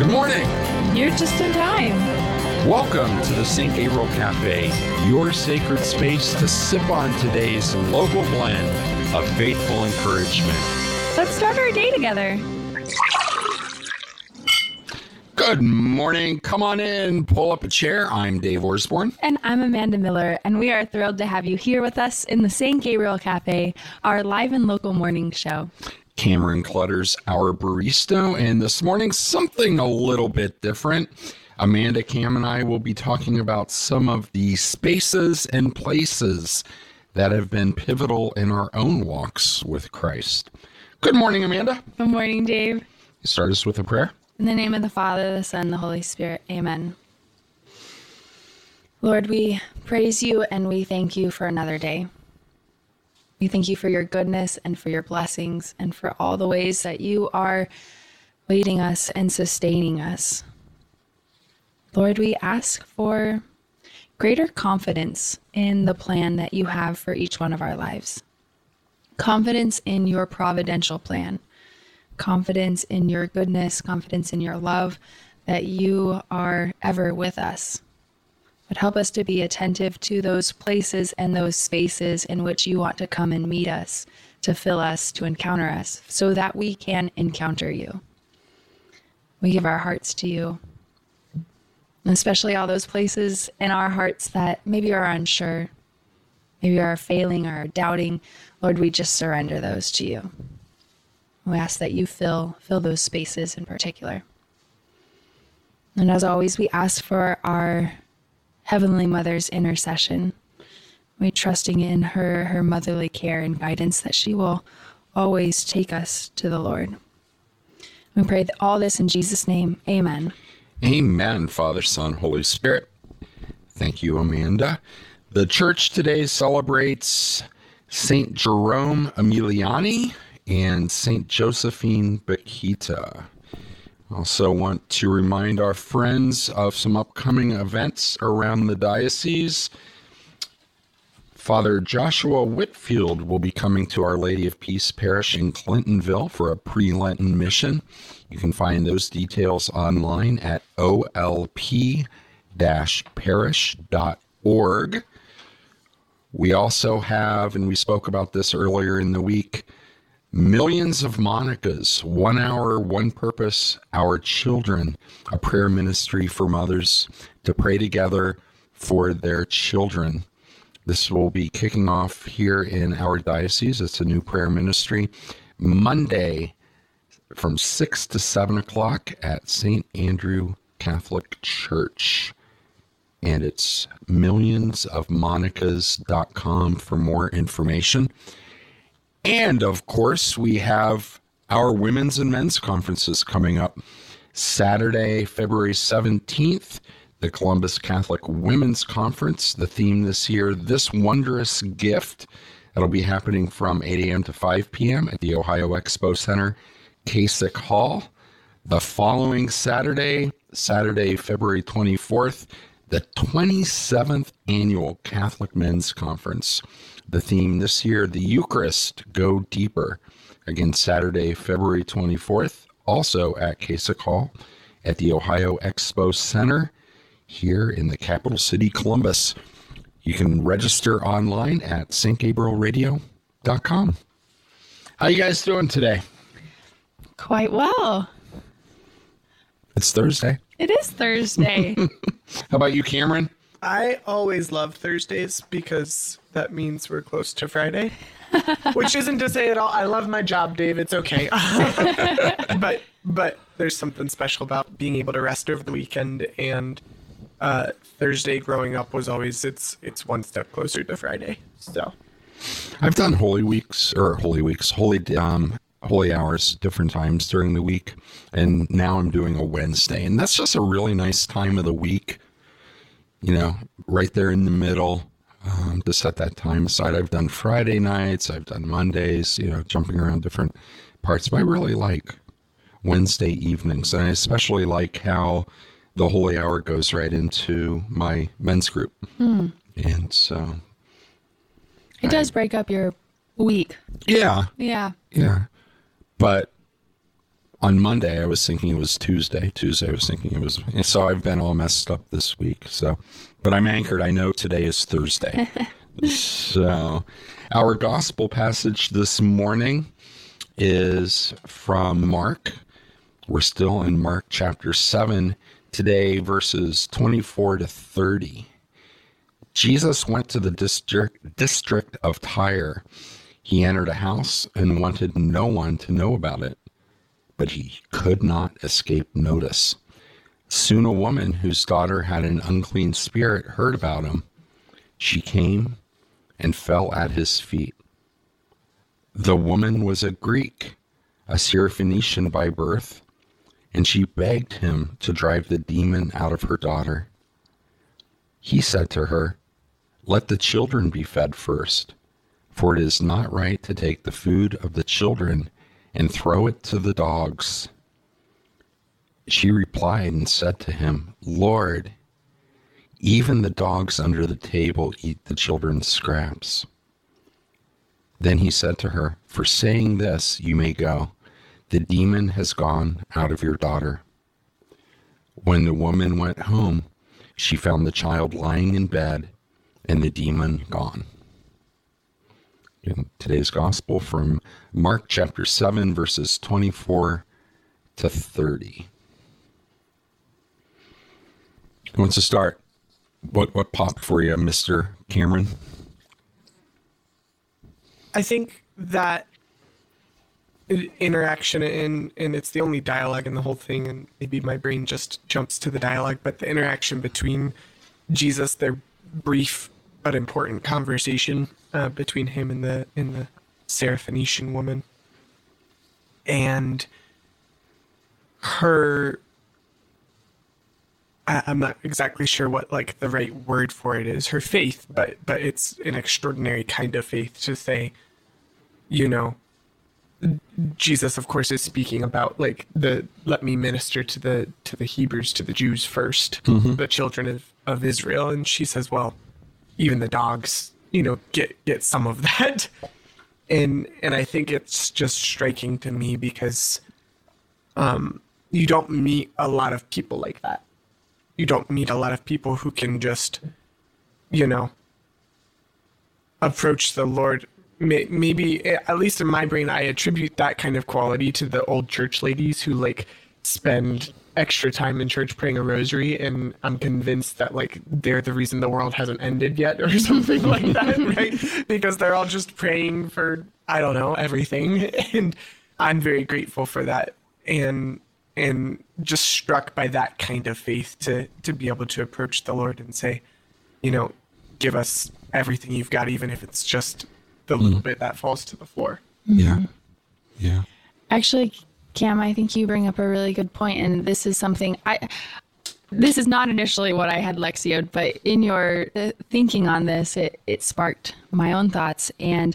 Good morning. You're just in time. Welcome to the St. Gabriel Cafe, your sacred space to sip on today's local blend of faithful encouragement. Let's start our day together. Good morning. Come on in, pull up a chair. I'm Dave Orsborn. And I'm Amanda Miller, and we are thrilled to have you here with us in the St. Gabriel Cafe, our live and local morning show. Cameron Clutters, our barista, and this morning something a little bit different. Amanda, Cam, and I will be talking about some of the spaces and places that have been pivotal in our own walks with Christ. Good morning, Amanda. Good morning, Dave. You Start us with a prayer. In the name of the Father, the Son, the Holy Spirit. Amen. Lord, we praise you and we thank you for another day. We thank you for your goodness and for your blessings and for all the ways that you are leading us and sustaining us. Lord, we ask for greater confidence in the plan that you have for each one of our lives, confidence in your providential plan confidence in your goodness, confidence in your love, that you are ever with us. But help us to be attentive to those places and those spaces in which you want to come and meet us, to fill us, to encounter us, so that we can encounter you. We give our hearts to you, especially all those places in our hearts that maybe are unsure, maybe are failing or doubting. Lord, we just surrender those to you. We ask that you fill fill those spaces in particular. And as always, we ask for our Heavenly Mother's intercession. We trusting in her her motherly care and guidance that she will always take us to the Lord. We pray all this in Jesus' name. Amen. Amen, Father, Son, Holy Spirit. Thank you, Amanda. The church today celebrates Saint Jerome Emiliani and St. Josephine Bakhita. Also, want to remind our friends of some upcoming events around the diocese. Father Joshua Whitfield will be coming to Our Lady of Peace Parish in Clintonville for a pre Lenten mission. You can find those details online at olp parish.org. We also have, and we spoke about this earlier in the week, Millions of Monicas, one hour, one purpose, our children, a prayer ministry for mothers to pray together for their children. This will be kicking off here in our diocese. It's a new prayer ministry. Monday from 6 to 7 o'clock at St. Andrew Catholic Church. And it's millionsofmonicas.com for more information. And of course, we have our women's and men's conferences coming up. Saturday, February 17th, the Columbus Catholic Women's Conference. The theme this year, This Wondrous Gift. That'll be happening from 8 a.m. to 5 p.m. at the Ohio Expo Center, Kasich Hall. The following Saturday, Saturday, February 24th, the 27th Annual Catholic Men's Conference the theme this year, the Eucharist, Go Deeper. Again, Saturday, February 24th, also at Kasich Hall at the Ohio Expo Center here in the capital city, Columbus. You can register online at stgabrielradio.com. How you guys doing today? Quite well. It's Thursday. It is Thursday. How about you, Cameron? I always love Thursdays because that means we're close to Friday. Which isn't to say at all I love my job, Dave. It's okay. but but there's something special about being able to rest over the weekend and uh, Thursday growing up was always it's it's one step closer to Friday. So I've done Holy Weeks or Holy Weeks, Holy um, Holy Hours different times during the week, and now I'm doing a Wednesday, and that's just a really nice time of the week you know, right there in the middle um, to set that time aside. I've done Friday nights, I've done Mondays, you know, jumping around different parts, but I really like Wednesday evenings. And I especially like how the Holy Hour goes right into my men's group. Hmm. And so. It I, does break up your week. Yeah. Yeah. Yeah. But on Monday, I was thinking it was Tuesday. Tuesday, I was thinking it was. So I've been all messed up this week. So, but I'm anchored. I know today is Thursday. so, our gospel passage this morning is from Mark. We're still in Mark chapter 7, today, verses 24 to 30. Jesus went to the district, district of Tyre. He entered a house and wanted no one to know about it, but he could not escape notice. Soon a woman whose daughter had an unclean spirit heard about him. She came and fell at his feet. The woman was a Greek, a Syrophoenician by birth, and she begged him to drive the demon out of her daughter. He said to her, Let the children be fed first, for it is not right to take the food of the children and throw it to the dogs. She replied and said to him, Lord, even the dogs under the table eat the children's scraps. Then he said to her, For saying this, you may go. The demon has gone out of your daughter. When the woman went home, she found the child lying in bed and the demon gone. In today's gospel from Mark chapter 7, verses 24 to 30. Who wants to start? What what popped for you, Mr. Cameron? I think that interaction and and it's the only dialogue in the whole thing and maybe my brain just jumps to the dialogue but the interaction between jesus their brief but important conversation uh, between him and the and the Syrophoenician woman and her I, I'm not exactly sure what like the right word for it is. Her faith but but it's an extraordinary kind of faith to say you know Jesus of course is speaking about like the let me minister to the to the Hebrews to the Jews 1st the children of, of Israel. And she says well even the dogs you know get get some of that. And and I think it's just striking to me because um you don't meet a lot of people like that you don't meet a lot of people who can just you know approach the lord. Maybe eh, at least in my brain i attribute that kind of quality to the old church ladies who like spend extra time in church praying a rosary and i'm convinced that like they're the reason the world hasn't ended yet or something like that right? Because they're all just praying for i don't know everything. And i'm very grateful for that. And and just struck by that kind of faith to to be able to approach the lord and say you know give us everything you've got even if it's just the little bit that falls to the floor Yeah. Yeah. Actually, Cam, I think you bring up a really good point, and this is something I. This is not initially what I had Lectio'd, but in your uh, thinking on this, it, it sparked my own thoughts, and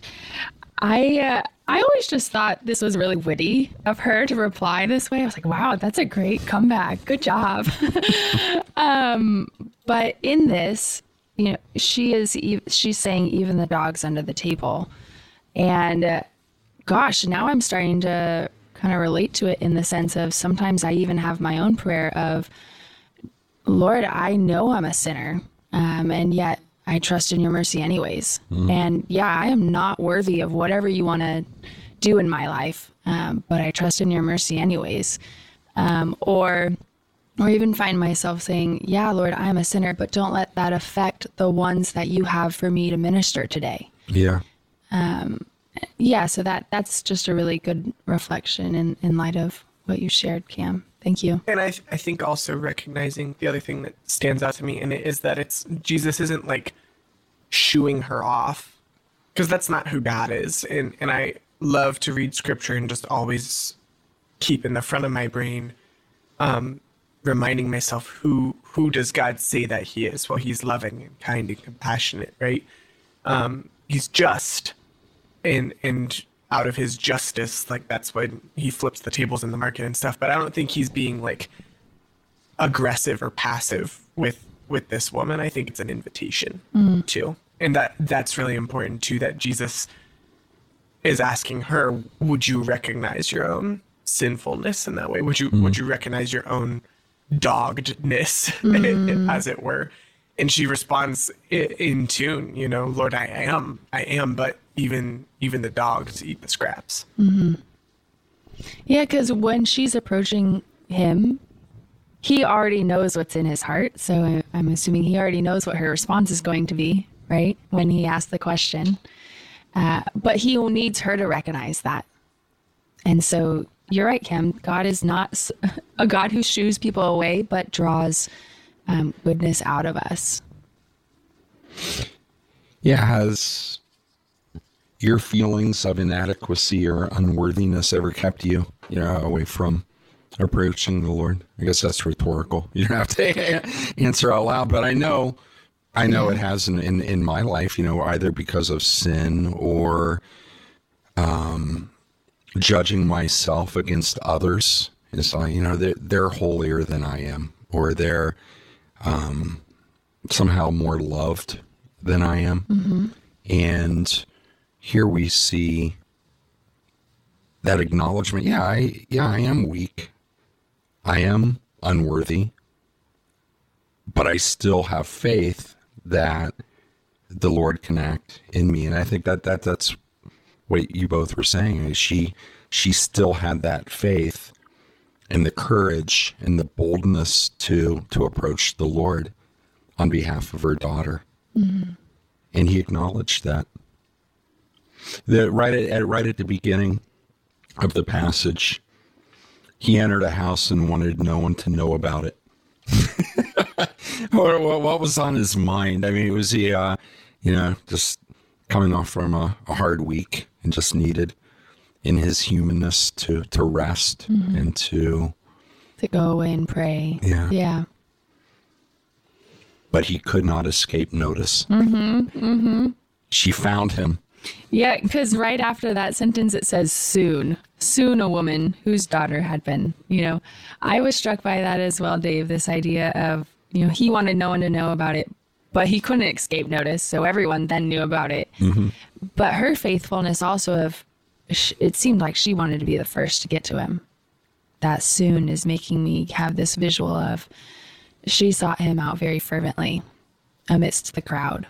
I uh, I always just thought this was really witty of her to reply this way. I was like, wow, that's a great comeback. Good job. um, but in this, you know, she is she's saying even the dogs under the table, and. Uh, gosh, now I'm starting to kind of relate to it in the sense of sometimes I even have my own prayer of, Lord, I know I'm a sinner, um, and yet I trust in your mercy anyways. And yeah, I am not worthy of whatever you want to do in my life, um, but I trust in your mercy anyways. Um, or, or even find myself saying, Yeah, Lord, I am a sinner, but don't let that affect the ones that you have for me to minister today Yeah. yeah so that that's just a really good reflection in in light of what you shared cam thank you. And I, I think also recognizing the other thing that stands out to me in it is that it's jesus isn't like shooing her off because that's not who god is. And and i love to read scripture and just always keep in the front of my brain um reminding myself who who does god say that he is? Well he's loving and kind and compassionate right? Um he's just and and out of his justice like that's when he flips the tables in the market and stuff but i don't think he's being like aggressive or passive with with this woman. I think it's an invitation mm. too. And that that's really important too that jesus is asking her would you recognize your own sinfulness in that way? Would you would mm. you recognize your own doggedness, mm. as it were? And she responds in tune, you know, Lord, I am, I am, but even even the dogs eat the scraps. Yeah, because when she's approaching him, he already knows what's in his heart. So I- I'm assuming he already knows what her response is going to be, right? When he asks the question. Uh, but he needs her to recognize that. And so you're right, Cam. God is not a God who shoos people away, but draws um, goodness out of us. Yeah, has your feelings of inadequacy or unworthiness ever kept you, you know, away from approaching the Lord? I guess that's rhetorical. You don't have to answer out loud, but I know, I know it has in, in, in my life, you know, either because of sin or um, judging myself against others. It's like, you know, they're, they're holier than I am, or they're um, somehow more loved than I am. And here we see that acknowledgement. Yeah, I yeah, I am weak. I am unworthy. But I still have faith that the Lord can act in me. And I think that, that that's what you both were saying. is She she still had that faith and the courage and the boldness to to approach the Lord on behalf of her daughter. Mm-hmm. And he acknowledged that. The, right at, at right at the beginning of the passage, he entered a house and wanted no one to know about it. what, what, what was on his mind? I mean, was he, uh, you know, just coming off from a, a hard week and just needed in his humanness to to rest and to To go away and pray. Yeah. Yeah. but he could not escape notice. Mm-hmm. Mm-hmm. She found him. Yeah, because right after that sentence, it says soon, soon a woman whose daughter had been, you know, I was struck by that as well, Dave. This idea of, you know, he wanted no one to know about it, but he couldn't escape notice. So everyone then knew about it. Mm-hmm. But her faithfulness also of, it seemed like she wanted to be the first to get to him. That soon is making me have this visual of she sought him out very fervently amidst the crowd.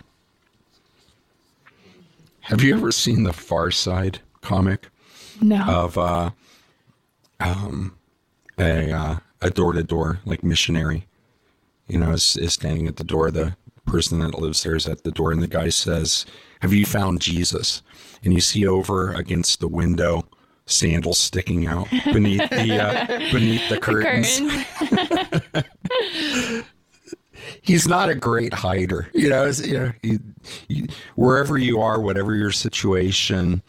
Have you ever seen the Far Side comic No. of uh, um, a uh, a door to door like missionary? You know, is, is standing at the door. The person that lives there is at the door, and the guy says, "Have you found Jesus?" And you see over against the window sandals sticking out beneath the uh, beneath the curtains. Curtains. he's not a great hider. You know, you know, he, he, wherever you are, whatever your situation,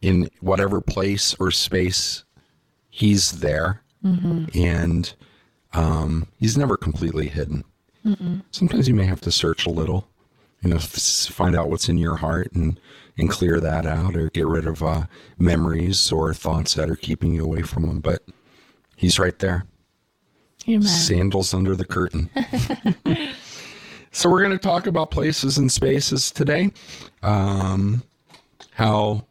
in whatever place or space, he's there, and um, he's never completely hidden. Sometimes you may have to search a little, you know, find out what's in your heart and and clear that out, or get rid of uh, memories or thoughts that are keeping you away from him. But he's right there Amen. sandals under the curtain. so we're going to talk about places and spaces today. Um, how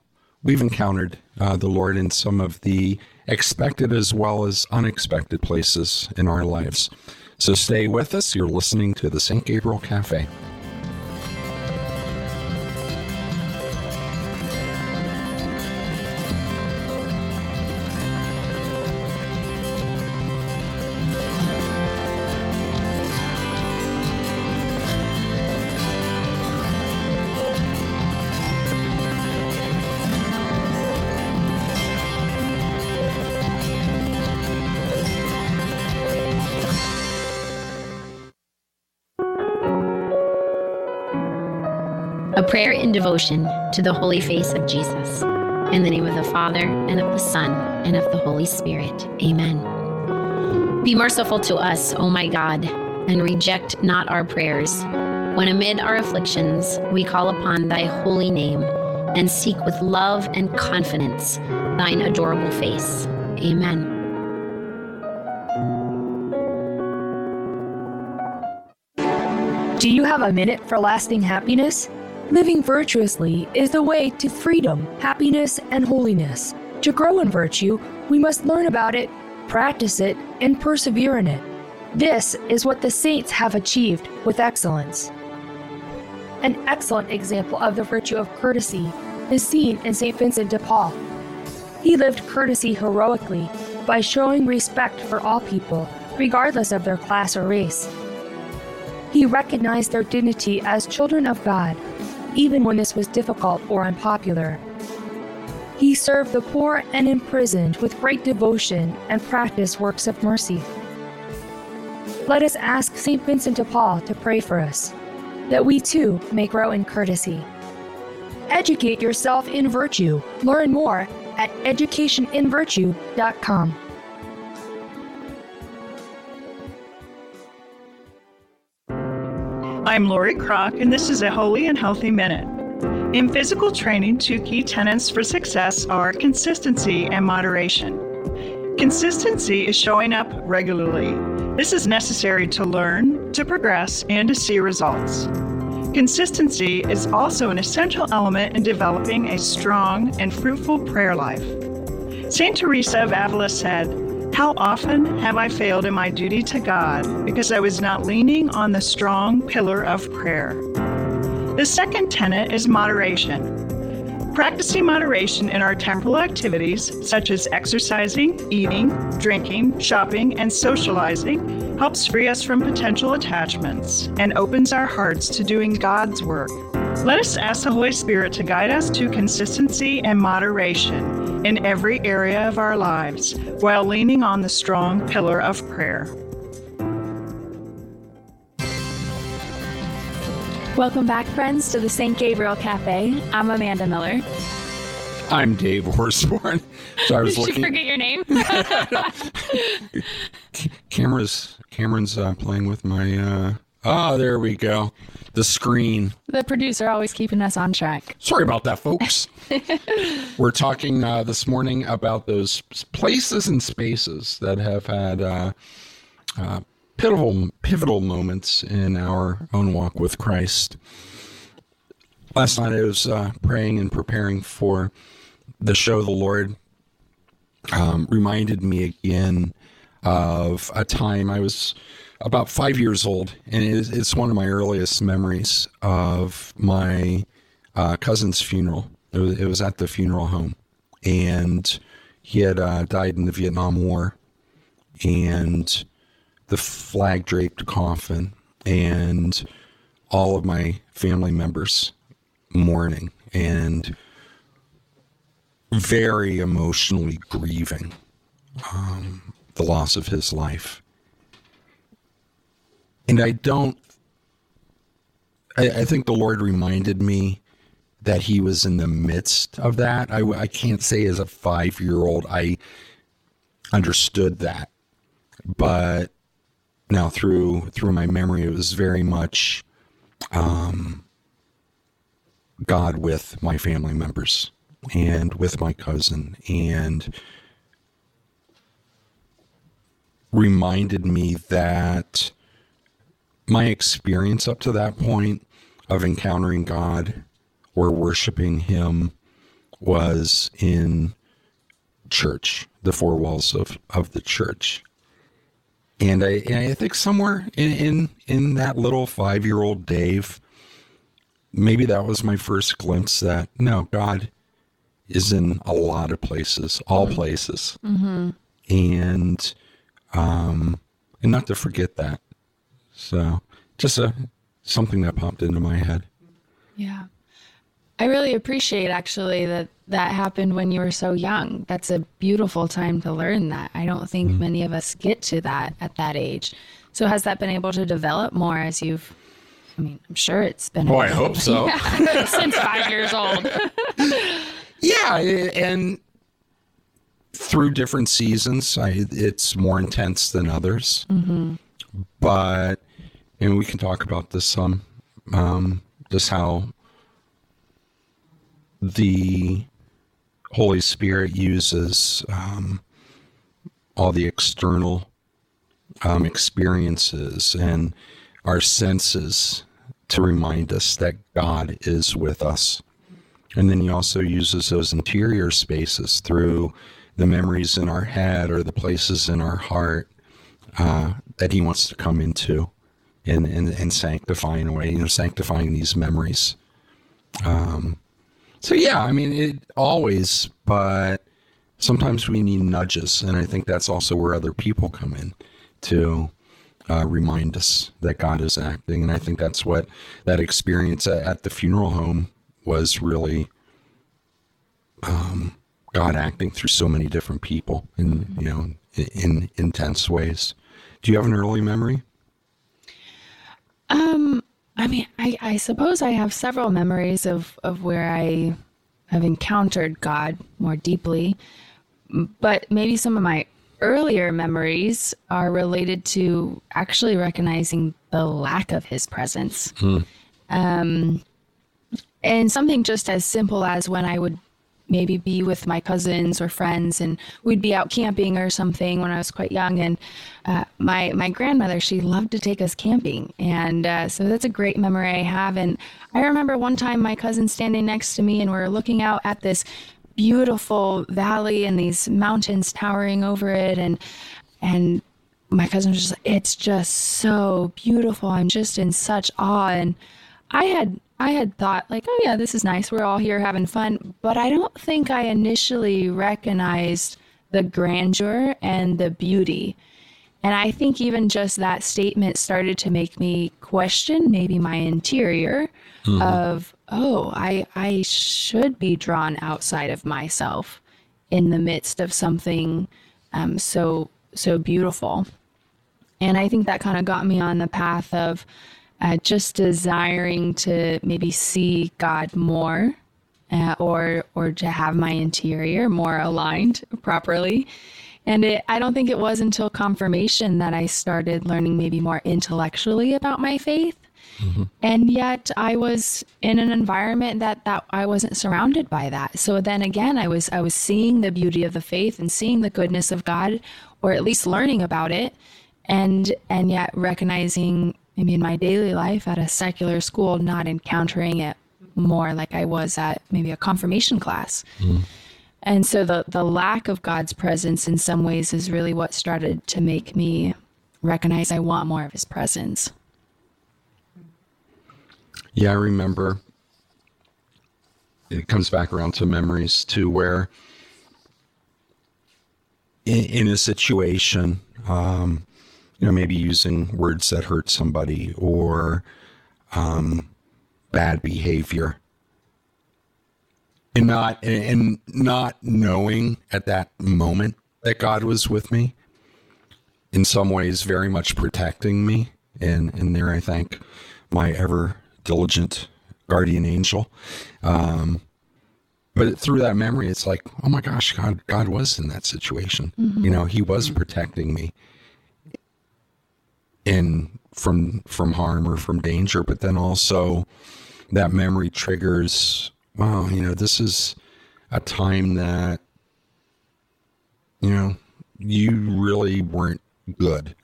we've encountered uh, the Lord in some of the expected as well as unexpected places in our lives. So stay with us. You're listening to the St. Gabriel Cafe. A prayer in devotion to the holy face of Jesus. In the name of the Father, and of the Son, and of the Holy Spirit. Amen. Be merciful to us, O my God, and reject not our prayers. When amid our afflictions we call upon thy holy name, and seek with love and confidence thine adorable face. Amen. Do you have a minute for lasting happiness? Living virtuously is the way to freedom, happiness, and holiness. To grow in virtue, We must learn about it, practice it, and persevere in it. This is what the saints have achieved with excellence. An excellent example of the virtue of courtesy is seen in St. Vincent de Paul. He lived courtesy heroically by showing respect for all people, regardless of their class or race. He recognized their dignity as children of God, even when this was difficult or unpopular. He served the poor and imprisoned with great devotion and practiced works of mercy. Let us ask St. Vincent de Paul to pray for us, that we too may grow in courtesy. Educate yourself in virtue. Learn more at educationinvirtue.com. I'm Lori Kroc, and this is a Holy and Healthy Minute. In physical training, two key tenets for success are consistency and moderation. Consistency is showing up regularly. This is necessary to learn, to progress, and to see results. Consistency is also an essential element in developing a strong and fruitful prayer life. St. Teresa of Avila said, How often have I failed in my duty to God because I was not leaning on the strong pillar of prayer? The second tenet is moderation. Practicing moderation in our temporal activities, such as exercising, eating, drinking, shopping, and socializing, helps free us from potential attachments and opens our hearts to doing God's work. Let us ask the Holy Spirit to guide us to consistency and moderation in every area of our lives while leaning on the strong pillar of prayer. Welcome back, friends, to the St. Gabriel Cafe. I'm Amanda Miller. I'm Dave Orsborn. So I was Did you looking. forget your name? Cameras, Cameron's uh, playing with my. uh Ah, there we go. The screen. the producer always keeping us on track. Sorry about that, folks. We're talking uh, this morning about those places and spaces that have had uh, uh, pivotal pivotal moments in our own walk with Christ. Last night I was uh, praying and preparing for the show. The Lord um, reminded me again of a time I was about five years old, and it is, one of my earliest memories of my uh, cousin's funeral. It was, it was at the funeral home, and he had uh, died in the Vietnam War, and the flag draped coffin, and all of my family members mourning and very emotionally grieving um, the loss of his life. And I don't, I, I think the Lord reminded me that he was in the midst of that. I, I can't say as a five year old I understood that, but now through through my memory, it was very much um, God with my family members and with my cousin and reminded me that my experience up to that point of encountering God or worshiping Him was in church, the four walls of, of the church. And I, and I think somewhere in, in, in that little five year old Dave, maybe that was my first glimpse that no, God is in a lot of places, all places. And, um, and not to forget that. So just a, something that popped into my head. Yeah. I really appreciate actually that that happened when you were so young. That's a beautiful time to learn that. I don't think mm-hmm. many of us get to that at that age. So has that been able to develop more as you've I mean, I'm sure it's been Oh, I hope so. since 5 years old. Yeah, and through different seasons, I, it's more intense than others. Mm-hmm. But and we can talk about this some, um, just how the Holy Spirit uses um, all the external um, experiences and our senses to remind us that God is with us. And then he also uses those interior spaces through the memories in our head or the places in our heart uh, that He wants to come into and, and, and sanctifying away, you know, sanctifying these memories. Um, so, yeah, I mean, it always, but sometimes we need nudges. And I think that's also where other people come in to uh, remind us that God is acting. And I think that's what that experience at, at the funeral home was really um, God acting through so many different people in, you know, in, in intense ways. Do you have an early memory? Um, I mean, I, I suppose I have several memories of, of where I have encountered God more deeply, but maybe some of my earlier memories are related to actually recognizing the lack of his presence. Um, and something just as simple as when I would maybe be with my cousins or friends and we'd be out camping or something when I was quite young. And uh, my my grandmother she loved to take us camping. And uh, so that's a great memory I have. And I remember one time my cousin standing next to me and we are looking out at this beautiful valley and these mountains towering over it. And and my cousin was just it's just so beautiful. I'm just in such awe. And I had I had thought like, oh yeah, this is nice. We're all here having fun, but I don't think I initially recognized the grandeur and the beauty. And I think even just that statement started to make me question maybe my interior of, oh, I I should be drawn outside of myself in the midst of something um, so so beautiful. And I think that kind of got me on the path of uh, just desiring to maybe see God more, uh, or or to have my interior more aligned properly. And it, I don't think it was until confirmation that I started learning maybe more intellectually about my faith. And yet I was in an environment that, that I wasn't surrounded by that. So then again, I was I was seeing the beauty of the faith and seeing the goodness of God, or at least learning about it, and and yet recognizing maybe in my daily life at a secular school, not encountering it more like I was at maybe a confirmation class. And so the the lack of God's presence in some ways is really what started to make me recognize I want more of his presence. Yeah, I remember. It comes back around to memories too, where in, in a situation, um, you know, maybe using words that hurt somebody or um, bad behavior, and not and not knowing at that moment that God was with me, in some ways, very much protecting me, and and there I thank my ever diligent guardian angel. Um, but through that memory, it's like, oh my gosh, God, God was in that situation. You know, He was protecting me in from from harm or from danger. But then also, that memory triggers, wow, you know, this is a time that you know you really weren't good,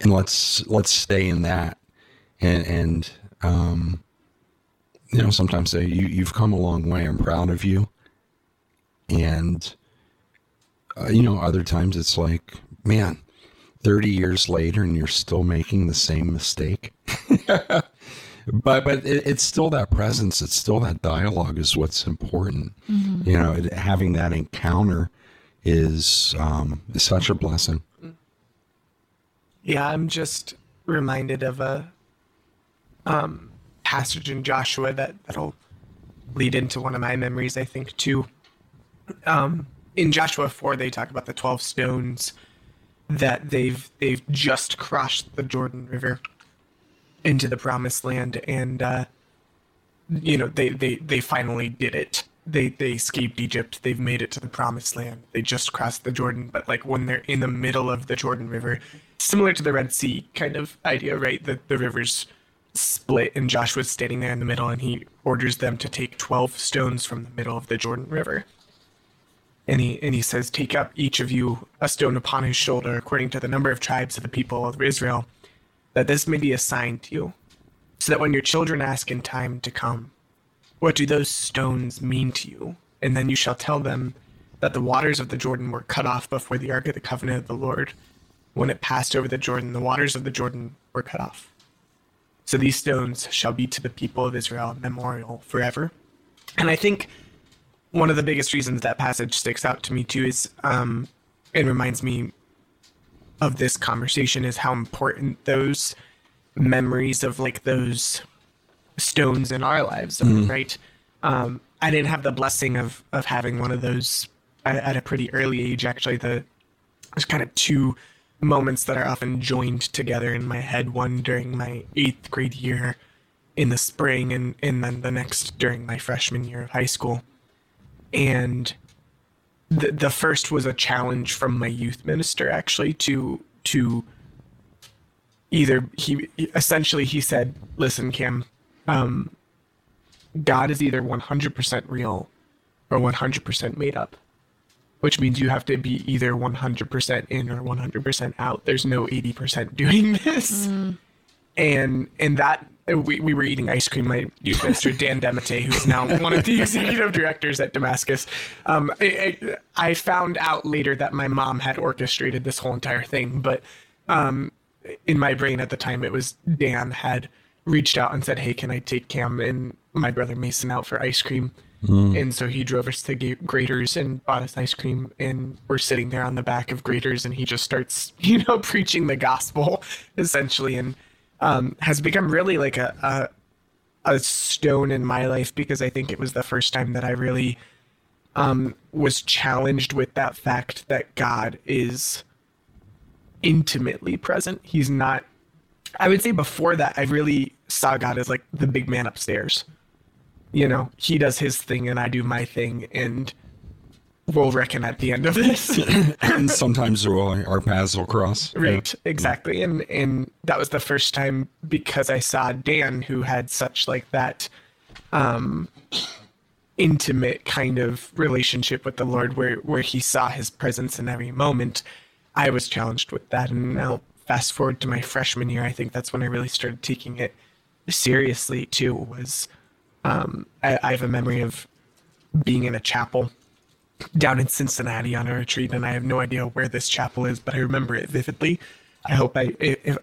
and let's let's stay in that and and um, you know sometimes say you you've come a long way. I'm proud of you, and uh, you know other times it's like, man, thirty years later and you're still making the same mistake. but but it, it's still that presence. It's still that dialogue is what's important. You know, it, having that encounter is um, is such a blessing. Yeah, I'm just reminded of a um, passage in Joshua that that'll lead into one of my memories, I think, too. Um, in Joshua four, they talk about the twelve stones that they've they've just crossed the Jordan River into the Promised Land, and uh, you know they they they finally did it. They they escaped Egypt. They've made it to the Promised Land. They just crossed the Jordan, but like when they're in the middle of the Jordan River, similar to the Red Sea kind of idea, right? that the rivers split, and Joshua's standing there in the middle, and he orders them to take twelve stones from the middle of the Jordan River. And he and he says, "Take up each of you a stone upon his shoulder, according to the number of tribes of the people of Israel, that this may be a sign to you, so that when your children ask in time to come, what do those stones mean to you? And then you shall tell them, that the waters of the Jordan were cut off before the ark of the covenant of the Lord. When it passed over the Jordan, the waters of the Jordan were cut off. So these stones shall be to the people of Israel a memorial forever. And I think one of the biggest reasons that passage sticks out to me too is um, it reminds me of this conversation is how important those memories of like those stones in our lives are, right? Um, I didn't have the blessing of of having one of those at, at a pretty early age. Actually, the there's kind of two moments that are often joined together in my head. One during my eighth grade year in the spring, and and then the next during my freshman year of high school. And the the first was a challenge from my youth minister actually to to either he essentially he said, "Listen, Cam um, God is either 100% real or 100% made up." Which means you have to be either 100% in or 100% out. There's no 80% doing this. And and that we, we were eating ice cream. My youth minister Dan Demete, who's now one of the executive directors at Damascus, um, I, I found out later that my mom had orchestrated this whole entire thing. But um, in my brain at the time, it was Dan had reached out and said, "Hey, can I take Cam and my brother Mason out for ice cream?" And so he drove us to Graeter's and bought us ice cream, and we're sitting there on the back of Graeter's, and he just starts, you know, preaching the gospel essentially, and um, has become really like a, a a stone in my life because I think it was the first time that I really um, was challenged with that fact that God is intimately present. He's not. I would say before that, I really saw God as like the big man upstairs. You know, he does his thing and I do my thing, and we'll reckon at the end of this. and sometimes our paths will cross. Right, exactly. And and that was the first time because I saw Dan who had such like that um intimate kind of relationship with the Lord where where he saw his presence in every moment. I was challenged with that and now fast forward to my freshman year, I think that's when I really started taking it seriously too was um I, I have a memory of being in a chapel down in Cincinnati on a retreat, and I have no idea where this chapel is, but I remember it vividly. I hope I if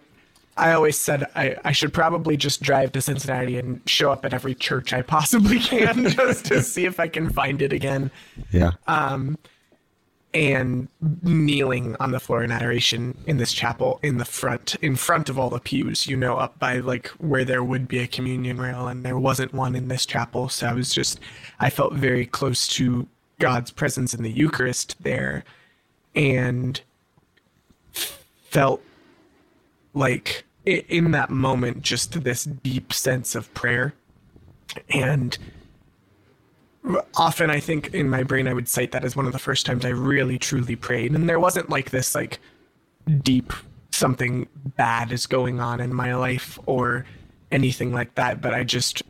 I always said I, I should probably just drive to Cincinnati and show up at every church I possibly can just to see if I can find it again. Yeah. Um, And kneeling on the floor in adoration in this chapel in the front, in front of all the pews, you know, up by like where there would be a communion rail, and there wasn't one in this chapel. So I was just, I felt very close to God's presence in the Eucharist there, and felt like in that moment just this deep sense of prayer. And often i think in my brain i would cite that as one of the first times i really truly prayed. And there wasn't like this like deep something bad is going on in my life or anything like that. But i just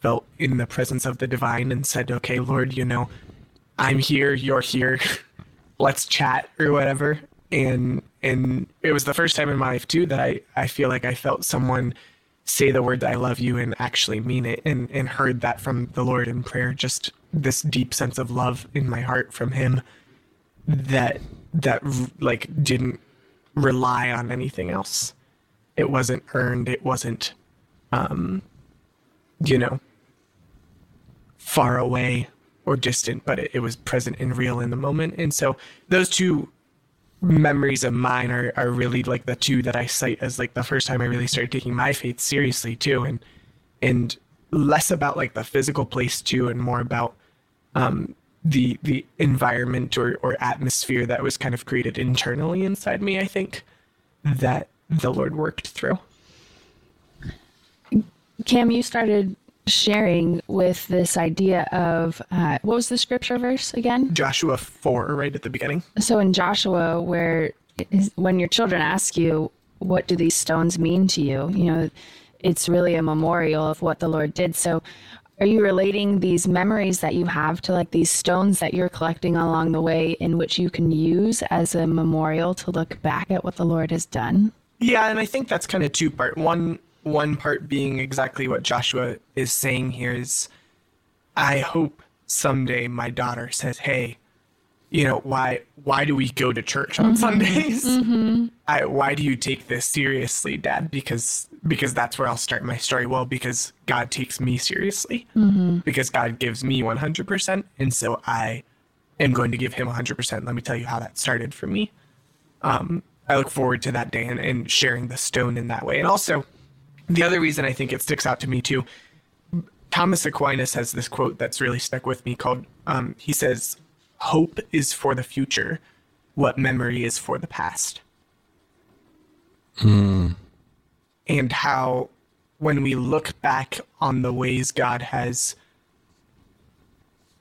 felt in the presence of the divine and said okay lord you know i'm here you're here let's chat or whatever. And and it was the first time in my life too that i i feel like i felt someone say the word i love you and actually mean it and and heard that from the lord in prayer. Just this deep sense of love in my heart from him that that like didn't rely on anything else. It wasn't earned it wasn't um you know far away or distant, but it, it was present and real in the moment. And so those two memories of mine are, are really like the two that I cite as like the first time I really started taking my faith seriously too. And, and less about like the physical place too, and more about, um, the, the environment or, or atmosphere that was kind of created internally inside me, I think that the Lord worked through. Cam, you started sharing with this idea of uh, what was the scripture verse again? Joshua 4, right at the beginning. So in Joshua, where is- when your children ask you, "What do these stones mean to you?" You know, it's really a memorial of what the Lord did. So, are you relating these memories that you have to like these stones that you're collecting along the way, in which you can use as a memorial to look back at what the Lord has done? Yeah, and I think that's kind of two part. One one part being exactly what Joshua is saying here is I hope someday my daughter says, "Hey, you know, why why do we go to church on mm-hmm. Sundays? Mm-hmm. I, why do you take this seriously, Dad? Because because that's where I'll start my story. Well, because God takes me seriously, mm-hmm. because God gives me 100%, and so I am going to give Him 100%. Let me tell you how that started for me. Um, I look forward to that day and, and sharing the stone in that way. And also, the other reason I think it sticks out to me too, Thomas Aquinas has this quote that's really stuck with me called, um, he says, Hope is for the future what memory is for the past. And how, when we look back on the ways God has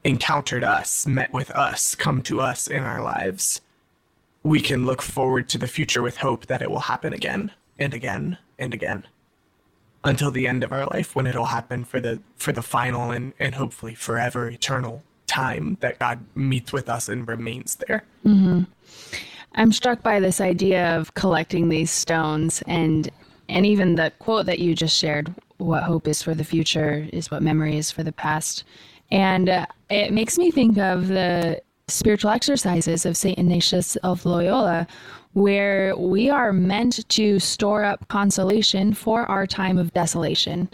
encountered us, met with us, come to us in our lives, we can look forward to the future with hope that it will happen again and again and again until the end of our life when it'll happen for the for the final and, and hopefully forever eternal time that God meets with us and remains there. I'm struck by this idea of collecting these stones and and even the quote that you just shared what hope is for the future is what memory is for the past. And uh, it makes me think of the spiritual exercises of St. Ignatius of Loyola where we are meant to store up consolation for our time of desolation.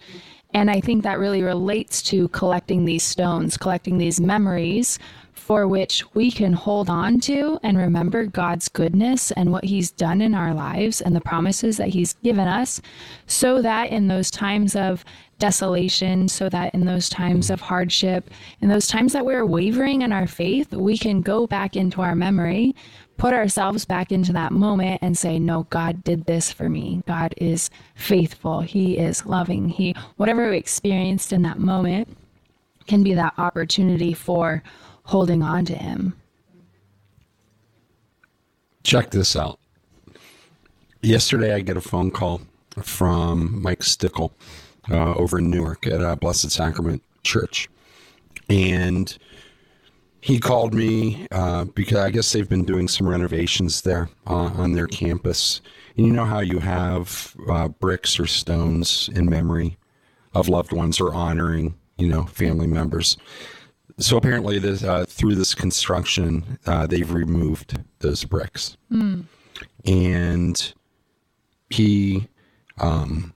And I think that really relates to collecting these stones, collecting these memories for which we can hold on to and remember God's goodness and what He's done in our lives and the promises that He's given us, so that in those times of desolation, so that in those times of hardship, in those times that we're wavering in our faith, we can go back into our memory, put ourselves back into that moment and say, No, God did this for me. God is faithful. He is loving. He, whatever we experienced in that moment, can be that opportunity for holding on to Him. Check this out. Yesterday, I get a phone call from Mike Stickle uh, over in Newark at uh, Blessed Sacrament Church. And he called me uh, because I guess they've been doing some renovations there uh, on their campus. And you know how you have uh, bricks or stones in memory of loved ones or honoring, you know, family members. So apparently, this, uh, through this construction, uh, they've removed those bricks, and he um,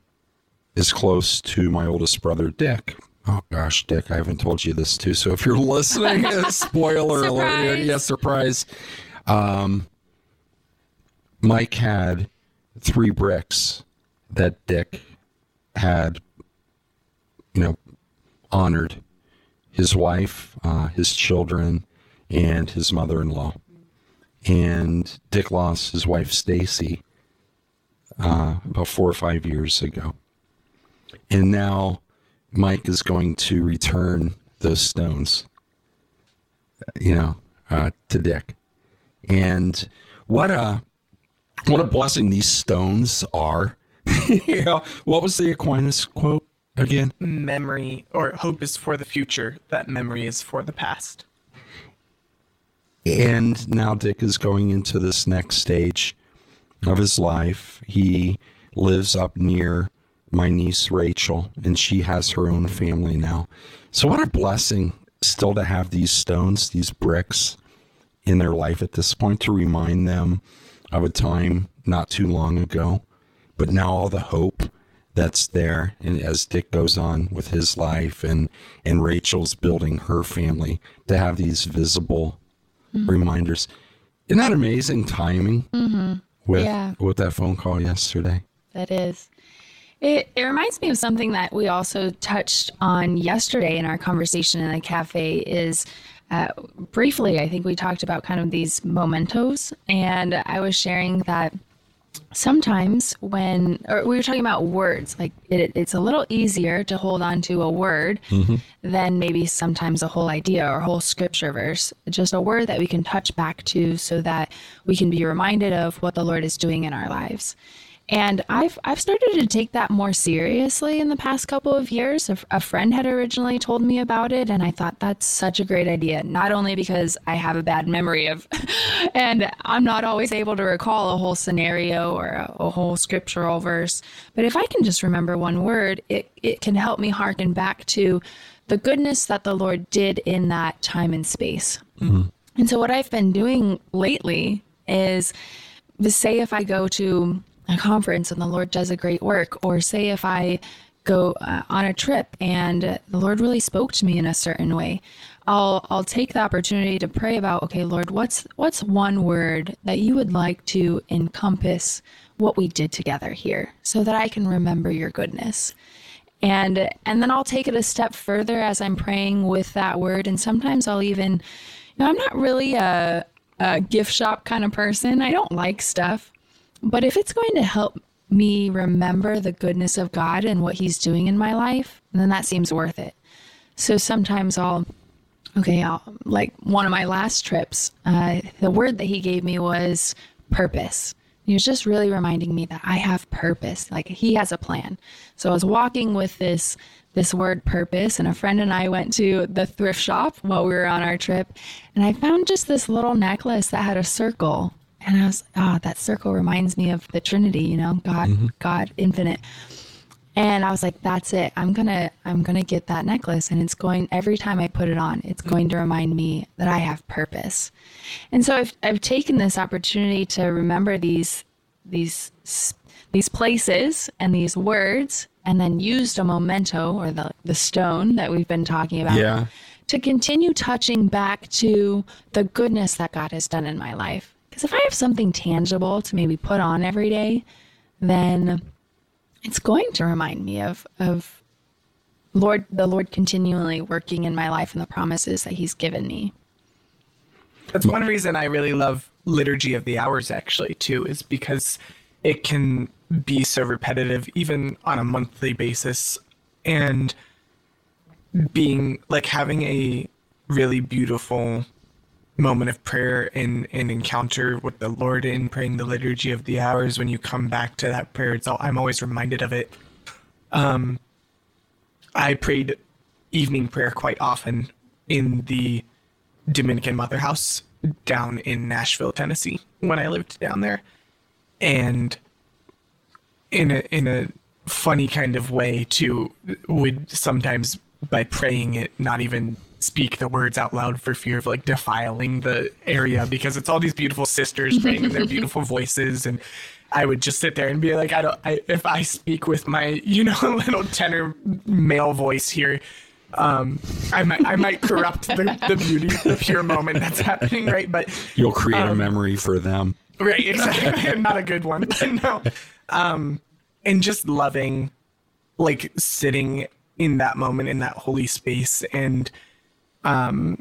is close to my oldest brother, Dick. Oh gosh, Dick, I haven't told you this too. So if you're listening, spoiler alert, Yes, yeah, surprise. Um, Mike had three bricks that Dick had, you know, honored his wife, uh, his children, and his mother-in-law. And Dick lost his wife Stacy uh, about four or five years ago, and now Mike is going to return those stones, you know, uh, to Dick. And what a what a blessing these stones are. you know, what was the Aquinas quote again? Memory or hope is for the future, that memory is for the past. And now Dick is going into this next stage of his life. He lives up near my niece Rachel, and she has her own family now. So, what a blessing still to have these stones, these bricks in their life at this point to remind them of a time not too long ago. But now all the hope that's there, and as Dick goes on with his life, and and Rachel's building her family, to have these visible reminders. Isn't that amazing timing with Yeah. with that phone call yesterday? That is. It, it reminds me of something that we also touched on yesterday in our conversation in the cafe is uh, briefly, I think we talked about kind of these mementos. And I was sharing that sometimes when or we were talking about words like it, it's a little easier to hold on to a word mm-hmm. than maybe sometimes a whole idea or a whole scripture verse. Just a word that we can touch back to so that we can be reminded of what the lord is doing in our lives and I've I've started to take that more seriously in the past couple of years. A, a friend had originally told me about it, and I thought that's such a great idea. Not only because I have a bad memory of, and I'm not always able to recall a whole scenario or a, a whole scriptural verse, but if I can just remember one word, it it can help me hearken back to the goodness that the Lord did in that time and space. Mm-hmm. And so, what I've been doing lately is say if I go to a conference and the Lord does a great work, or say if I go uh, on a trip and the Lord really spoke to me in a certain way, I'll I'll take the opportunity to pray about okay, Lord, what's what's one word that you would like to encompass what we did together here so that I can remember your goodness. And and then I'll take it a step further as I'm praying with that word and sometimes I'll even you know, I'm not really a a gift shop kind of person. I don't like stuff. But if it's going to help me remember the goodness of God and what He's doing in my life, then that seems worth it. So sometimes I'll, okay, I'll, like one of my last trips, uh, the word that He gave me was purpose. He was just really reminding me that I have purpose. Like He has a plan. So I was walking with this this word purpose and a friend and I went to the thrift shop while we were on our trip and I found just this little necklace that had a circle and I was, ah, oh, that circle reminds me of the Trinity, you know, God, mm-hmm. God, infinite. And I was like, that's it. I'm gonna, I'm gonna get that necklace, and it's going every time I put it on. It's going to remind me that I have purpose. And so I've, I've taken this opportunity to remember these, these, these places and these words, and then used a memento or the the stone that we've been talking about. Yeah. To continue touching back to the goodness that God has done in my life because if I have something tangible to maybe put on every day, then it's going to remind me of of Lord the Lord continually working in my life and the promises that He's given me. That's one reason I really love liturgy of the hours actually too, is because it can be so repetitive even on a monthly basis and being like having a really beautiful moment of prayer and, and encounter with the Lord in praying the liturgy of the hours, when you come back to that prayer, it's all, I'm always reminded of it. Um, I prayed evening prayer quite often in the Dominican Mother House down in Nashville, Tennessee, when I lived down there, and in a in a funny kind of way too, would sometimes by praying it not even speak the words out loud for fear of like defiling the area because it's all these beautiful sisters praying in their beautiful voices and I would just sit there and be like, I don't, I, if I speak with my, you know, little tenor male voice here, um, I might, I might corrupt the, the beauty, of the pure moment that's happening, right? But you'll create um, a memory for them, right? Exactly, not a good one. no, um, and just loving, like sitting in that moment in that holy space and um,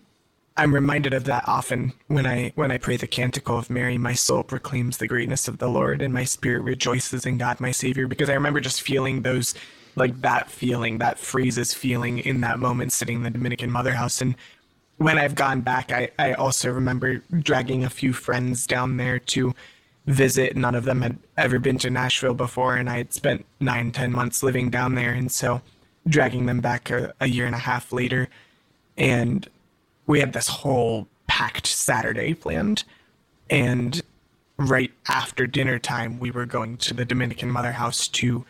I'm reminded of that often when I when I pray the canticle of Mary. My soul proclaims the greatness of the Lord, and my spirit rejoices in God, my Savior. Because I remember just feeling those, like that feeling, that phrases feeling in that moment, sitting in the Dominican Mother House. And when I've gone back, I I also remember dragging a few friends down there to visit. None of them had ever been to Nashville before, and I had spent nine, ten months living down there, and so dragging them back a, a year and a half later and we had this whole packed Saturday planned. And right after dinner time, we were going to the Dominican Mother House to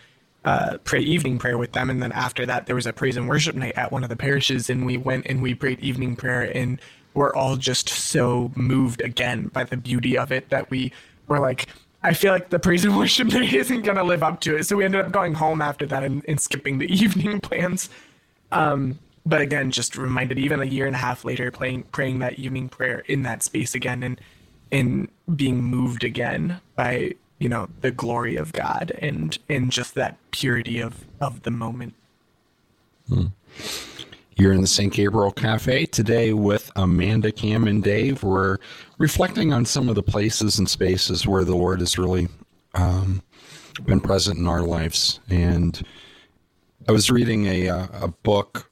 uh, pray evening prayer with them. And then after that, there was a praise and worship night at one of the parishes, and we went and we prayed evening prayer, and we're all just so moved again by the beauty of it that we were like, I feel like the praise and worship night isn't going to live up to it. So we ended up going home after that and, and skipping the evening plans. Um, but again, just reminded even a year and a half later, playing praying that evening prayer in that space again, and and being moved again by you know the glory of God and and just that purity of of the moment. Hmm. You're in the St. Gabriel Cafe today with Amanda, Cam, and Dave. We're reflecting on some of the places and spaces where the Lord has really um, been present in our lives. And I was reading a, uh, a book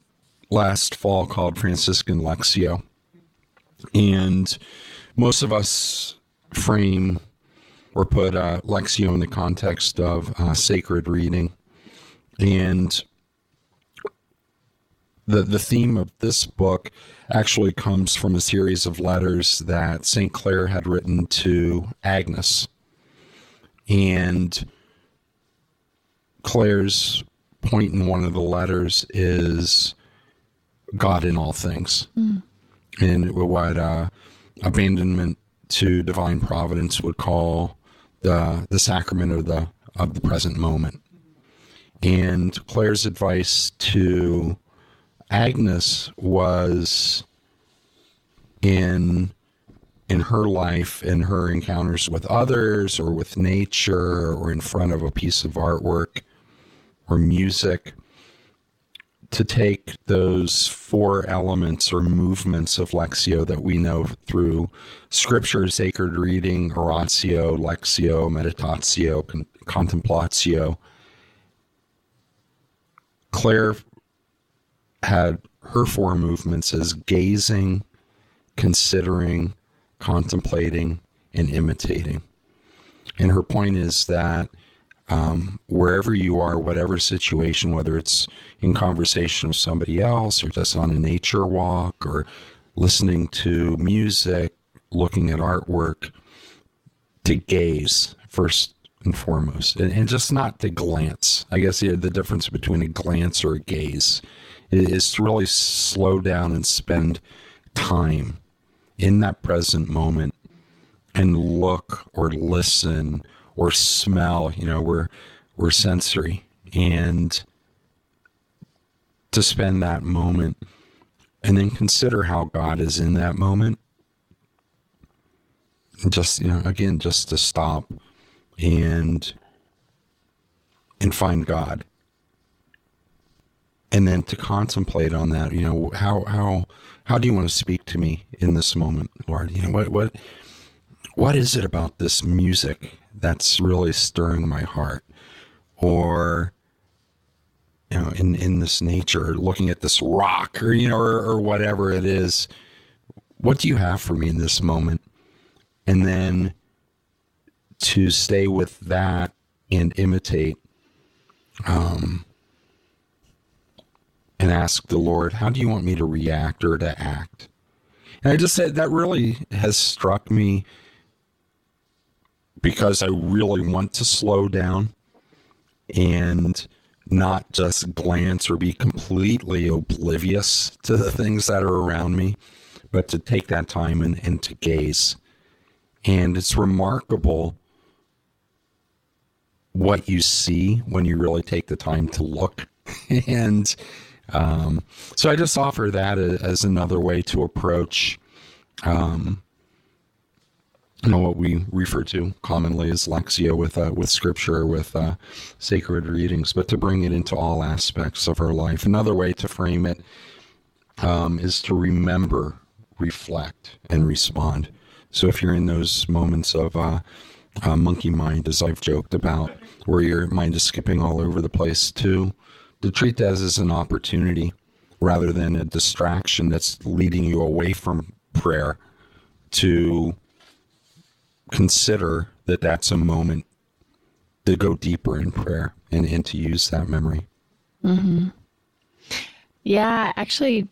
last fall called Franciscan Lectio. And most of us frame or put uh, Lectio in the context of uh, sacred reading. And the, the theme of this book actually comes from a series of letters that St. Clare had written to Agnes. And Clare's point in one of the letters is God in all things. Mm. And what uh, abandonment to divine providence would call the the sacrament of the of the present moment. And Clare's advice to Agnes was in in her life in her encounters with others or with nature or in front of a piece of artwork or music to take those four elements or movements of Lectio that we know through scripture, sacred reading, oratio, lectio, meditatio, con- contemplatio. Clare had her four movements as gazing, considering, contemplating, and imitating. And her point is that um, wherever you are, whatever situation, whether it's in conversation with somebody else or just on a nature walk or listening to music, looking at artwork, to gaze first and foremost, and, and just not to glance. I guess yeah, the difference between a glance or a gaze is to really slow down and spend time in that present moment and look or listen or smell. You know, we're we're sensory, and to spend that moment and then consider how God is in that moment. Just you know, again, just to stop and and find God. And then to contemplate on that, you know, how how how do you want to speak to me in this moment, Lord? You know, what what what is it about this music that's really stirring my heart. Or you know in in this nature looking at this rock or you know or, or whatever it is what do you have for me in this moment? And then to stay with that and imitate um and ask the lord how do you want me to react or to act? And i just said that really has struck me because I really want to slow down and not just glance or be completely oblivious to the things that are around me, but to take that time and, and to gaze. And it's remarkable what you see when you really take the time to look. and um, so I just offer that as another way to approach um, you know what we refer to commonly as lectio with uh, with scripture with uh, sacred readings but to bring it into all aspects of our life. Another way to frame it um, is to remember reflect and respond. So if you're in those moments of uh, uh monkey mind as i've joked about where your mind is skipping all over the place too, to treat that as an opportunity rather than a distraction that's leading you away from prayer to consider that that's a moment to go deeper in prayer and, and to use that memory. Mm-hmm. Yeah, actually,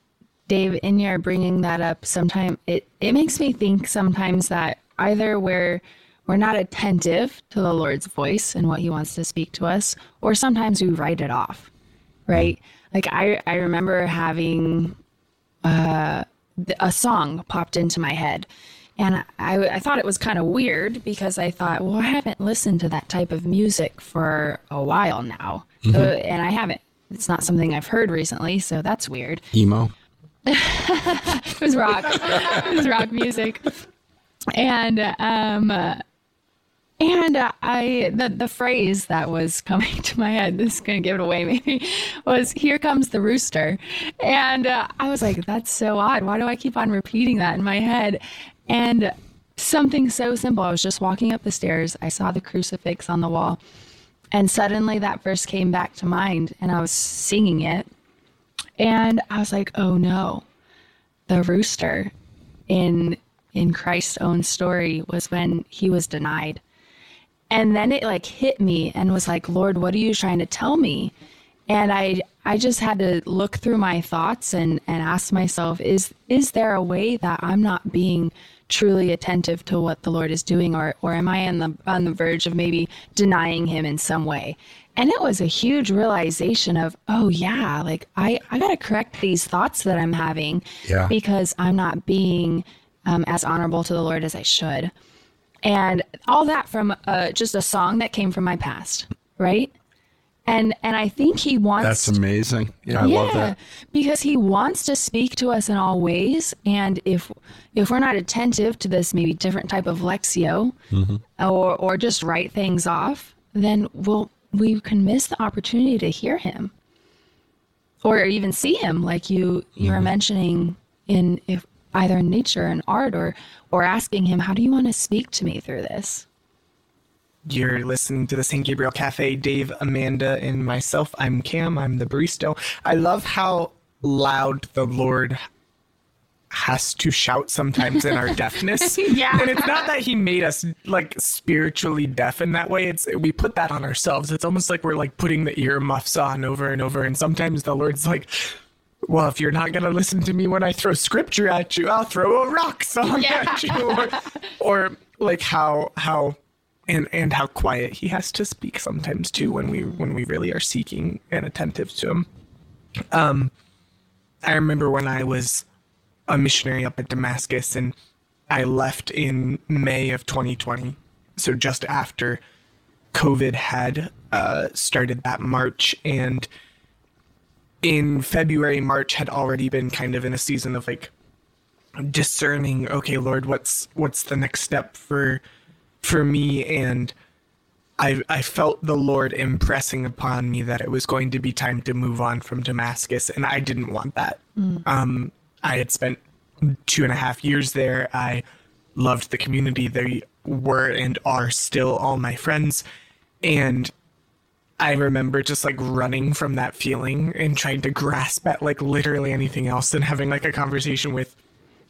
Dave, in your bringing that up, sometimes it, it makes me think sometimes that either we're we're not attentive to the Lord's voice and what He wants to speak to us, or sometimes we write it off, right? Mm-hmm. Like I I remember having uh, a song popped into my head and I, I thought it was kind of weird because I thought, well, I haven't listened to that type of music for a while now. Mm-hmm. Uh, and I haven't. It's not something I've heard recently, so that's weird. Emo? it was rock. it was rock music. And, um, and uh, I the the phrase that was coming to my head, this is gonna give it away maybe, was "Here comes the rooster," and uh, I was like, "That's so odd. Why do I keep on repeating that in my head?" And something so simple. I was just walking up the stairs. I saw the crucifix on the wall. And suddenly that verse came back to mind and I was singing it. And I was like, oh no, the rooster in in Christ's own story was when he was denied. And then it like hit me and was like, Lord, what are you trying to tell me? And I I just had to look through my thoughts and, and ask myself, is is there a way that I'm not being truly attentive to what the Lord is doing, or or am I on the on the verge of maybe denying Him in some way? And it was a huge realization of, oh yeah, like I I got to correct these thoughts that I'm having, yeah. because I'm not being um, as honorable to the Lord as I should. And all that from uh, just a song that came from my past, right? And and I think he wants That's amazing. Yeah, I love that. because he wants to speak to us in all ways and if if we're not attentive to this maybe different type of lectio Mm-hmm. or or just write things off then we'll we can miss the opportunity to hear him or even see him like you you Mm-hmm. were mentioning in if either in nature and art or or asking him how do you want to speak to me through this You're listening to the St. Gabriel Cafe. Dave, Amanda, and myself. I'm Cam. I'm the barista. I love how loud the Lord has to shout sometimes in our deafness. Yeah. And it's not that he made us like spiritually deaf in that way. It's we put that on ourselves. It's almost like we're like putting the ear muffs on over and over. And sometimes the Lord's like, well, if you're not gonna listen to me when I throw scripture at you, I'll throw a rock song at you. Or, or like how how and and how quiet he has to speak sometimes too when we when we really are seeking and attentive to him. Um I remember when I was a missionary up at Damascus and I left in May of 2020. So just after COVID had uh, started that March and in February, March had already been kind of in a season of like discerning, okay, Lord, what's what's the next step for for me and I I felt the Lord impressing upon me that it was going to be time to move on from Damascus and I didn't want that. Um I had spent two and a half years there. I loved the community. They were and are still all my friends. And I remember just like running from that feeling and trying to grasp at like literally anything else and having like a conversation with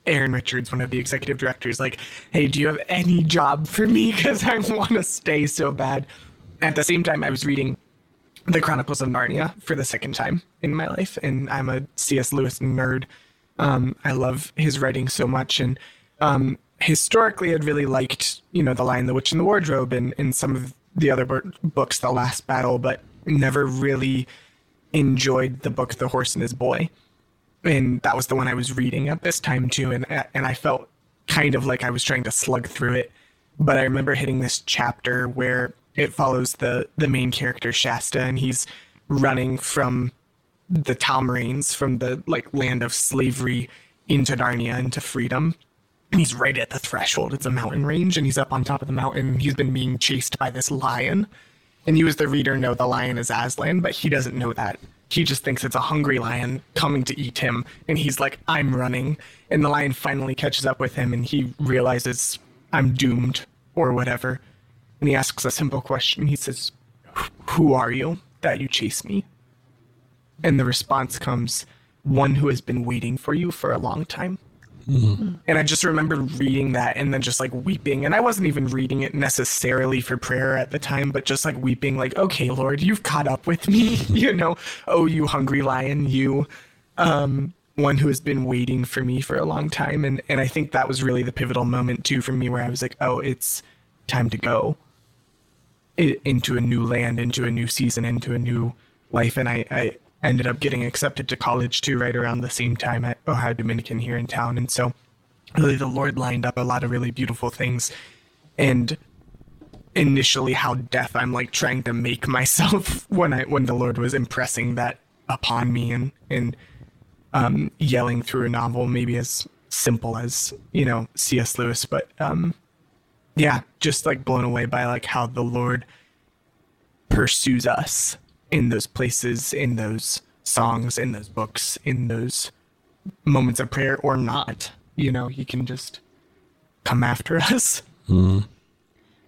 Aaron Richards, one of the executive directors, like, hey, do you have any job for me? Because I want to stay so bad. At the same time, I was reading the Chronicles of Narnia for the second time in my life, and I'm a C.S. Lewis nerd. Um, I love his writing so much, and um, historically, I'd really liked, you know, The Lion, the Witch, and the Wardrobe, and, and some of the other books, The Last Battle, but never really enjoyed the book The Horse and His Boy, and that was the one I was reading at this time too, and and I felt kind of like I was trying to slug through it, but I remember hitting this chapter where it follows the the main character Shasta, and he's running from the Telmarines from the like land of slavery into Narnia into freedom. And he's right at the threshold. It's a mountain range, and he's up on top of the mountain. He's been being chased by this lion. And you, as the reader, know the lion is Aslan, but he doesn't know that. He just thinks it's a hungry lion coming to eat him. And he's like, I'm running. And the lion finally catches up with him, and he realizes, I'm doomed, or whatever. And he asks a simple question. He says, Who are you that you chase me? And the response comes, One who has been waiting for you for a long time. And I just remember reading that and then just like weeping. And I wasn't even reading it necessarily for prayer at the time, but just like weeping, like, okay, Lord, you've caught up with me. you know, oh, you hungry lion, you, um, one who has been waiting for me for a long time. And, and I think that was really the pivotal moment too for me where I was like, oh, it's time to go into a new land, into a new season, into a new life. And I, I ended up getting accepted to college too, right around the same time at Ohio Dominican here in town. And so, really, the Lord lined up a lot of really beautiful things. And initially, how deaf I'm like trying to make myself when I when the Lord was impressing that upon me and and um, yelling through a novel, maybe as simple as you know C.S. Lewis, but um, yeah, just like blown away by like how the Lord pursues us in those places, in those songs, in those books, in those moments of prayer or not. You know, he can just come after us.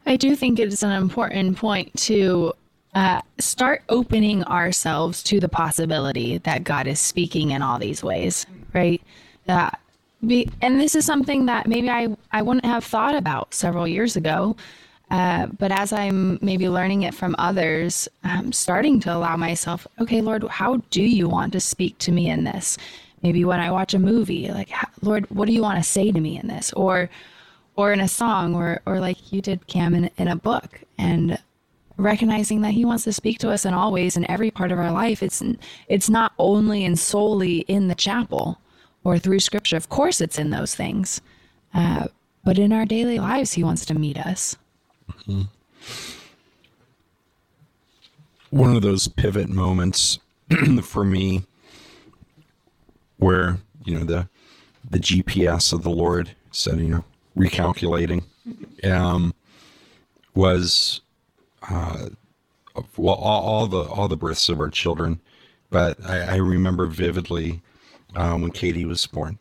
I do think it's an important point to uh, start opening ourselves to the possibility that God is speaking in all these ways, right? That be, and this is something that maybe I, I wouldn't have thought about several years ago. Uh, but as I'm maybe learning it from others, I'm starting to allow myself, okay, Lord, how do you want to speak to me in this? Maybe when I watch a movie, like, Lord, what do you want to say to me in this? Or, or in a song, or, or like you did, Cam, in, in a book, and recognizing that He wants to speak to us in all ways in every part of our life. It's it's not only and solely in the chapel or through Scripture. Of course, it's in those things, Uh, but in our daily lives, He wants to meet us. One of those pivot moments for me where, you know, the the GPS of the Lord said, you know, recalculating um, was uh, well all, all the all the births of our children, but I, I remember vividly um, when Katie was born,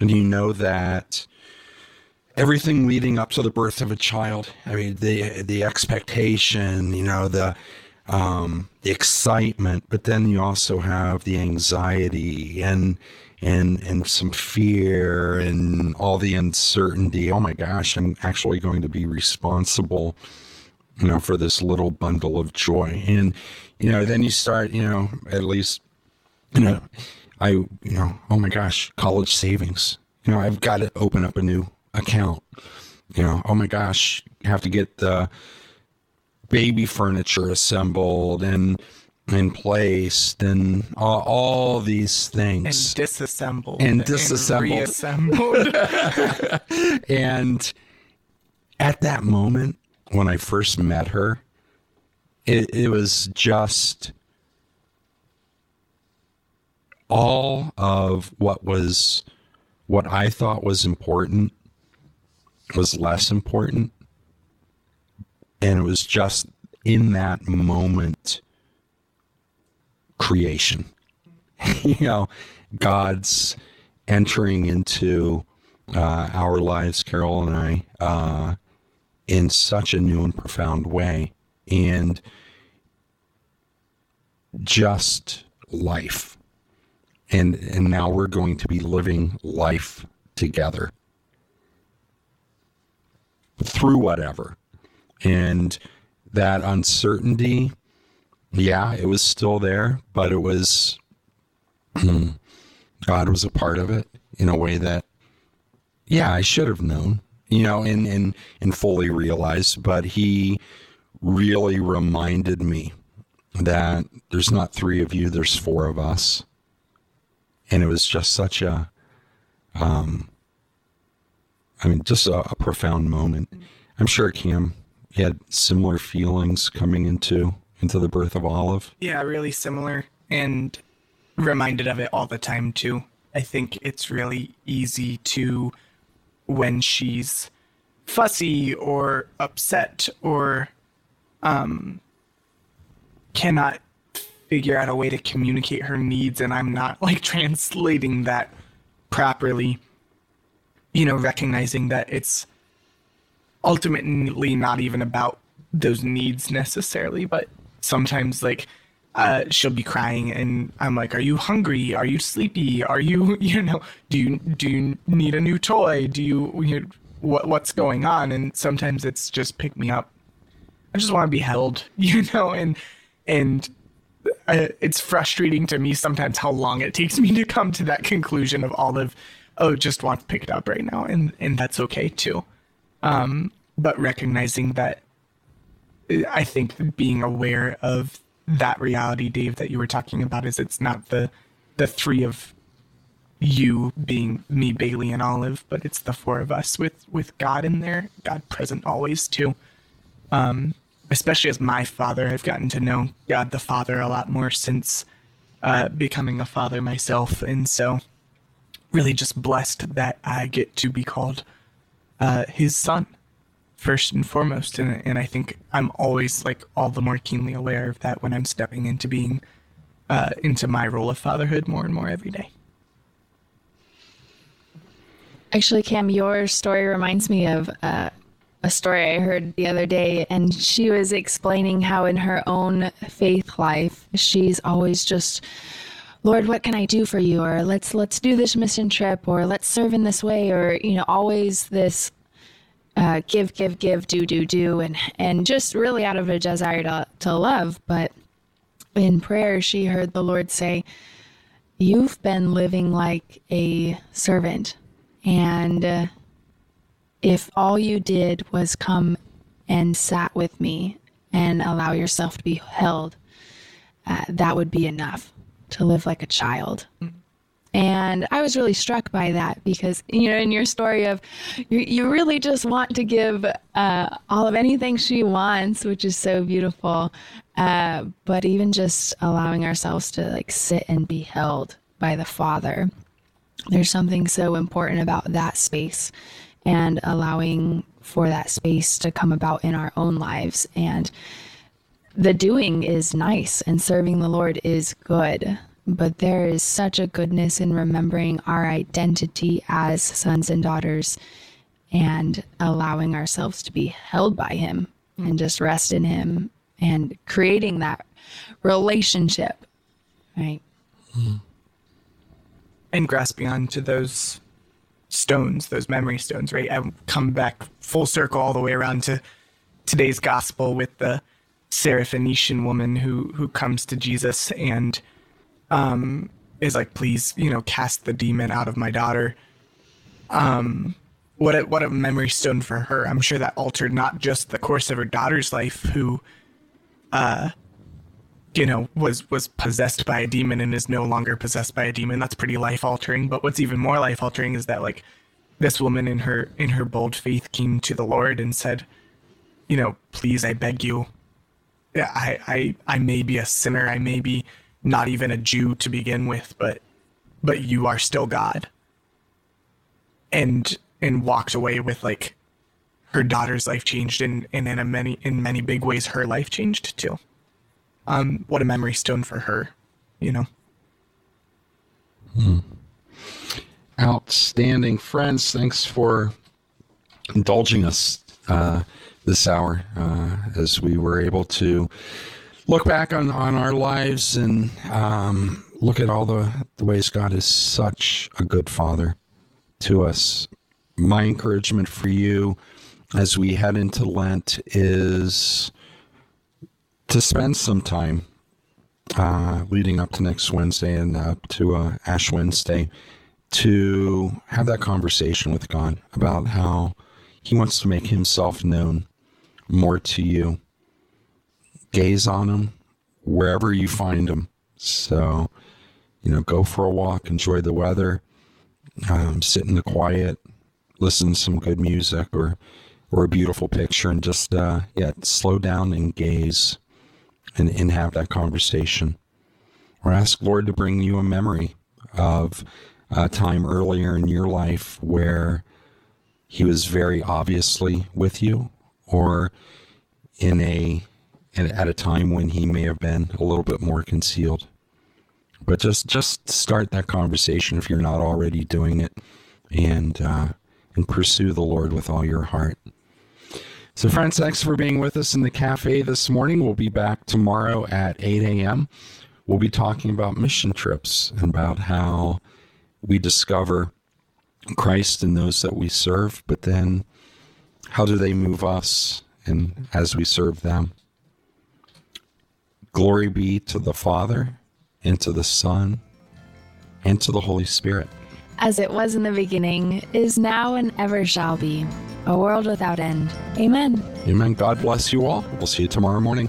and you know that everything leading up to the birth of a child. I mean, the the expectation, you know, the um, the excitement, but then you also have the anxiety and and and some fear and all the uncertainty. Oh my gosh, I'm actually going to be responsible, you know, for this little bundle of joy. And you know, then you start, you know, at least, you know, I, you know, oh my gosh, college savings. You know, I've got to open up a new account. You know, oh my gosh, you have to get the baby furniture assembled and in place and all, all these And things. disassembled. And disassembled. reassembled. And at that moment, when I first met her, it, it was just all of what was what I thought was important was less important. And it was just in that moment creation. you know, God's entering into uh, our lives, Carol and I, uh, in such a new and profound way. And just life. And, and now we're going to be living life together through whatever. And that uncertainty, yeah, it was still there, but it was God was a part of it in a way that, yeah, I should have known, you know, and and and fully realized. But He really reminded me that there's not three of you, there's four of us, and it was just such a, um, I mean, just a, a profound moment. I'm sure Cam had similar feelings coming into into the birth of Olive. Yeah, really similar and reminded of it all the time too. I think it's really easy to when she's fussy or upset or um cannot figure out a way to communicate her needs and I'm not like translating that properly. You know, recognizing that it's ultimately not even about those needs necessarily, but sometimes like uh, she'll be crying and I'm like, "Are you hungry? Are you sleepy? Are you you know do you do you need a new toy? Do you, you what what's going on?" And sometimes it's just pick me up. I just want to be held, you know, and and uh, it's frustrating to me sometimes how long it takes me to come to that conclusion of Olive, oh, just wants picked up right now, and and that's okay too. Um, but recognizing that, I think being aware of that reality, Dave, that you were talking about, is it's not the the three of you being me, Bailey, and Olive, but it's the four of us with with God in there, God present always too. Um, especially as my father, I've gotten to know God the Father a lot more since uh, becoming a father myself, and so really just blessed that I get to be called uh, His son first and foremost, and and I think I'm always like all the more keenly aware of that when I'm stepping into being uh, into my role of fatherhood more and more every day. Actually, Cam, your story reminds me of uh, a story I heard the other day, and she was explaining how in her own faith life, she's always just, Lord, what can I do for you? Or let's let's do this mission trip, or let's serve in this way, or you know, always this uh, give, give, give, do, do, do, and and just really out of a desire to to love. But in prayer, she heard the Lord say, "You've been living like a servant." And uh, if all you did was come and sat with me and allow yourself to be held, uh, that would be enough to live like a child. And I was really struck by that because, you know, in your story of you, you really just want to give uh, all of anything she wants, which is so beautiful. Uh, but even just allowing ourselves to like sit and be held by the Father, there's something so important about that space and allowing for that space to come about in our own lives. And the doing is nice and serving the Lord is good. But there is such a goodness in remembering our identity as sons and daughters and allowing ourselves to be held by Him and just rest in Him and creating that relationship, right? Hmm. and grasping onto those stones, those memory stones, right? I come back full circle all the way around to today's gospel with the Syrophoenician woman who who comes to Jesus and um, is like, please, you know, cast the demon out of my daughter. Um, what a, what a memory stone for her. I'm sure that altered not just the course of her daughter's life, who, uh, you know, was was possessed by a demon and is no longer possessed by a demon. That's pretty life altering. But what's even more life altering is that like this woman in her in her bold faith came to the Lord and said, you know, please, I beg you. I I I may be a sinner. I may be not even a Jew to begin with, but but you are still God. And and walked away with like her daughter's life changed and, and in many in many big ways her life changed too. Um what a memory stone for her, you know. Outstanding friends. Thanks for indulging us uh, this hour uh, as we were able to look back on, on our lives and um, look at all the, the ways God is such a good father to us. My encouragement for you as we head into Lent is to spend some time uh, leading up to next Wednesday and up to uh, Ash Wednesday to have that conversation with God about how He wants to make Himself known more to you. Gaze on them wherever you find them. So, you know, go for a walk, enjoy the weather, um, sit in the quiet, listen to some good music or or a beautiful picture, and just uh, yeah, slow down and gaze, and and have that conversation. Or ask Lord to bring you a memory of a time earlier in your life where he was very obviously with you or in a at a time when he may have been a little bit more concealed. But just just start that conversation if you're not already doing it and uh, and pursue the lord with all your heart. So friends thanks for being with us in the cafe this morning. We'll be back tomorrow at 8 a.m we'll be talking about mission trips and about how we discover Christ in those that we serve, but then how do they move us and as we serve them? Glory be to the Father and to the Son and to the Holy Spirit. As it was in the beginning, is now, and ever shall be, a world without end. Amen. Amen. God bless you all. We'll see you tomorrow morning.